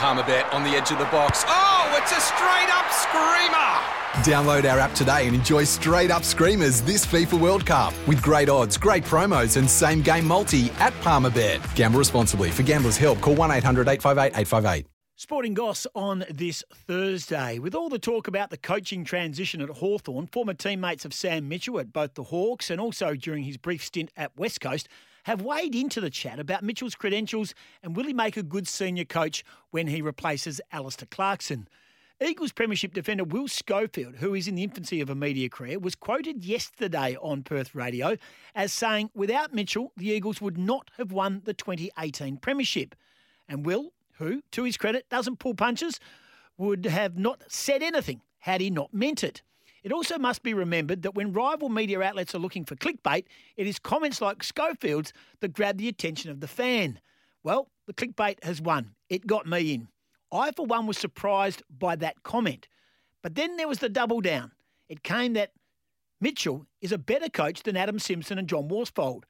Palmerbet on the edge of the box. Oh, it's a straight up screamer! Download our app today and enjoy straight up screamers this FIFA World Cup with great odds, great promos, and same game multi at Palmerbet. Gamble responsibly. For gamblers' help, call 1 800 858 858. Sporting Goss on this Thursday. With all the talk about the coaching transition at Hawthorn, former teammates of Sam Mitchell at both the Hawks and also during his brief stint at West Coast have weighed into the chat about Mitchell's credentials and will he make a good senior coach when he replaces Alastair Clarkson. Eagles Premiership defender Will Schofield, who is in the infancy of a media career, was quoted yesterday on Perth Radio as saying without Mitchell, the Eagles would not have won the 2018 Premiership. And Will who, to his credit, doesn't pull punches, would have not said anything had he not meant it. It also must be remembered that when rival media outlets are looking for clickbait, it is comments like Schofield's that grab the attention of the fan. Well, the clickbait has won. It got me in. I, for one, was surprised by that comment. But then there was the double down. It came that Mitchell is a better coach than Adam Simpson and John Worsfold.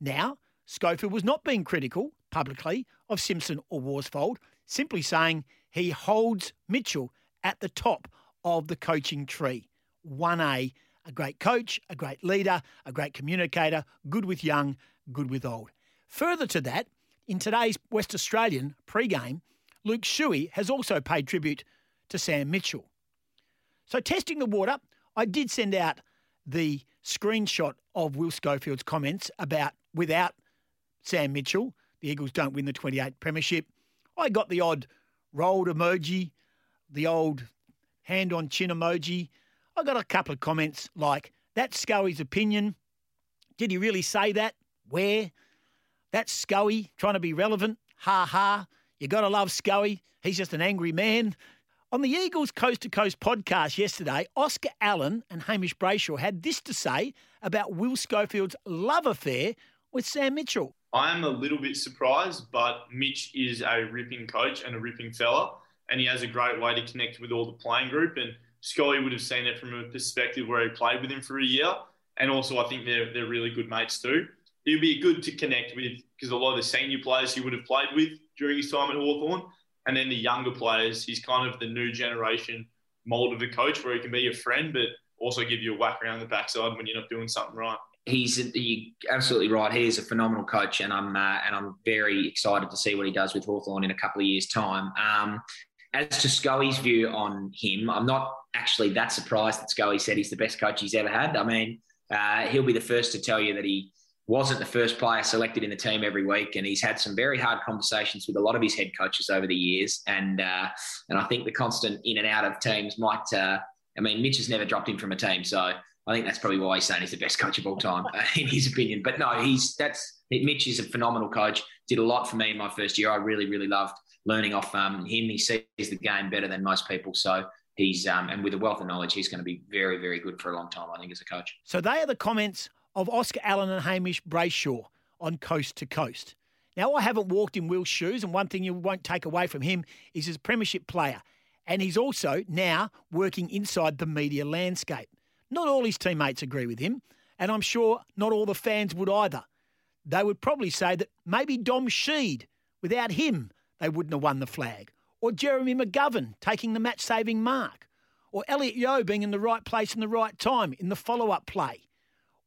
Now, Schofield was not being critical publicly of Simpson or Worsfold, simply saying he holds Mitchell at the top of the coaching tree. 1A, a great coach, a great leader, a great communicator, good with young, good with old. Further to that, in today's West Australian pre-game, Luke Shuey has also paid tribute to Sam Mitchell. So, testing the water, I did send out the screenshot of Will Schofield's comments about without Sam Mitchell the Eagles don't win the 28 Premiership. I got the odd rolled emoji, the old hand on chin emoji. I got a couple of comments like, that's Scully's opinion. Did he really say that? Where? That's Scully trying to be relevant. Ha ha. You got to love Scully. He's just an angry man. On the Eagles Coast to Coast podcast yesterday, Oscar Allen and Hamish Brayshaw had this to say about Will Schofield's love affair with Sam Mitchell. I am a little bit surprised, but Mitch is a ripping coach and a ripping fella, and he has a great way to connect with all the playing group. And Scully would have seen it from a perspective where he played with him for a year, and also I think they're they're really good mates too. It would be good to connect with because a lot of the senior players he would have played with during his time at Hawthorn, and then the younger players, he's kind of the new generation mold of a coach where he can be your friend, but also give you a whack around the backside when you're not doing something right he's absolutely right. He is a phenomenal coach, and I'm uh, and I'm very excited to see what he does with Hawthorn in a couple of years' time. Um, as to Scully's view on him, I'm not actually that surprised that Scully said he's the best coach he's ever had. I mean, uh, he'll be the first to tell you that he wasn't the first player selected in the team every week, and he's had some very hard conversations with a lot of his head coaches over the years. And uh, and I think the constant in and out of teams might. Uh, I mean, Mitch has never dropped him from a team, so I think that's probably why he's saying he's the best coach of all time, uh, in his opinion. But no, he's that's Mitch is a phenomenal coach. Did a lot for me in my first year. I really, really loved learning off um, him. He sees the game better than most people. So he's um, and with a wealth of knowledge, he's going to be very, very good for a long time. I think as a coach. So they are the comments of Oscar Allen and Hamish Brayshaw on Coast to Coast. Now I haven't walked in Will's shoes, and one thing you won't take away from him is his premiership player, and he's also now working inside the media landscape. Not all his teammates agree with him, and I'm sure not all the fans would either. They would probably say that maybe Dom Sheed, without him, they wouldn't have won the flag, or Jeremy McGovern taking the match saving mark, or Elliot Yeo being in the right place in the right time in the follow up play,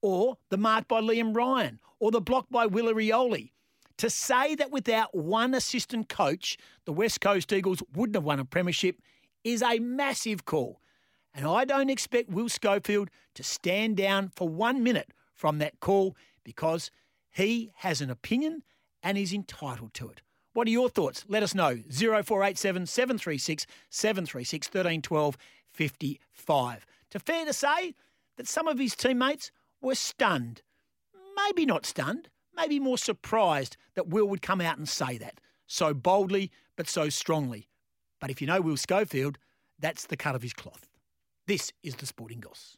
or the mark by Liam Ryan, or the block by Willie Rioli. To say that without one assistant coach, the West Coast Eagles wouldn't have won a premiership is a massive call. And I don't expect Will Schofield to stand down for one minute from that call because he has an opinion and is entitled to it. What are your thoughts? Let us know. 0487 736 736 1312 55. To fair to say that some of his teammates were stunned. Maybe not stunned, maybe more surprised that Will would come out and say that so boldly but so strongly. But if you know Will Schofield, that's the cut of his cloth. This is the Sporting Goss.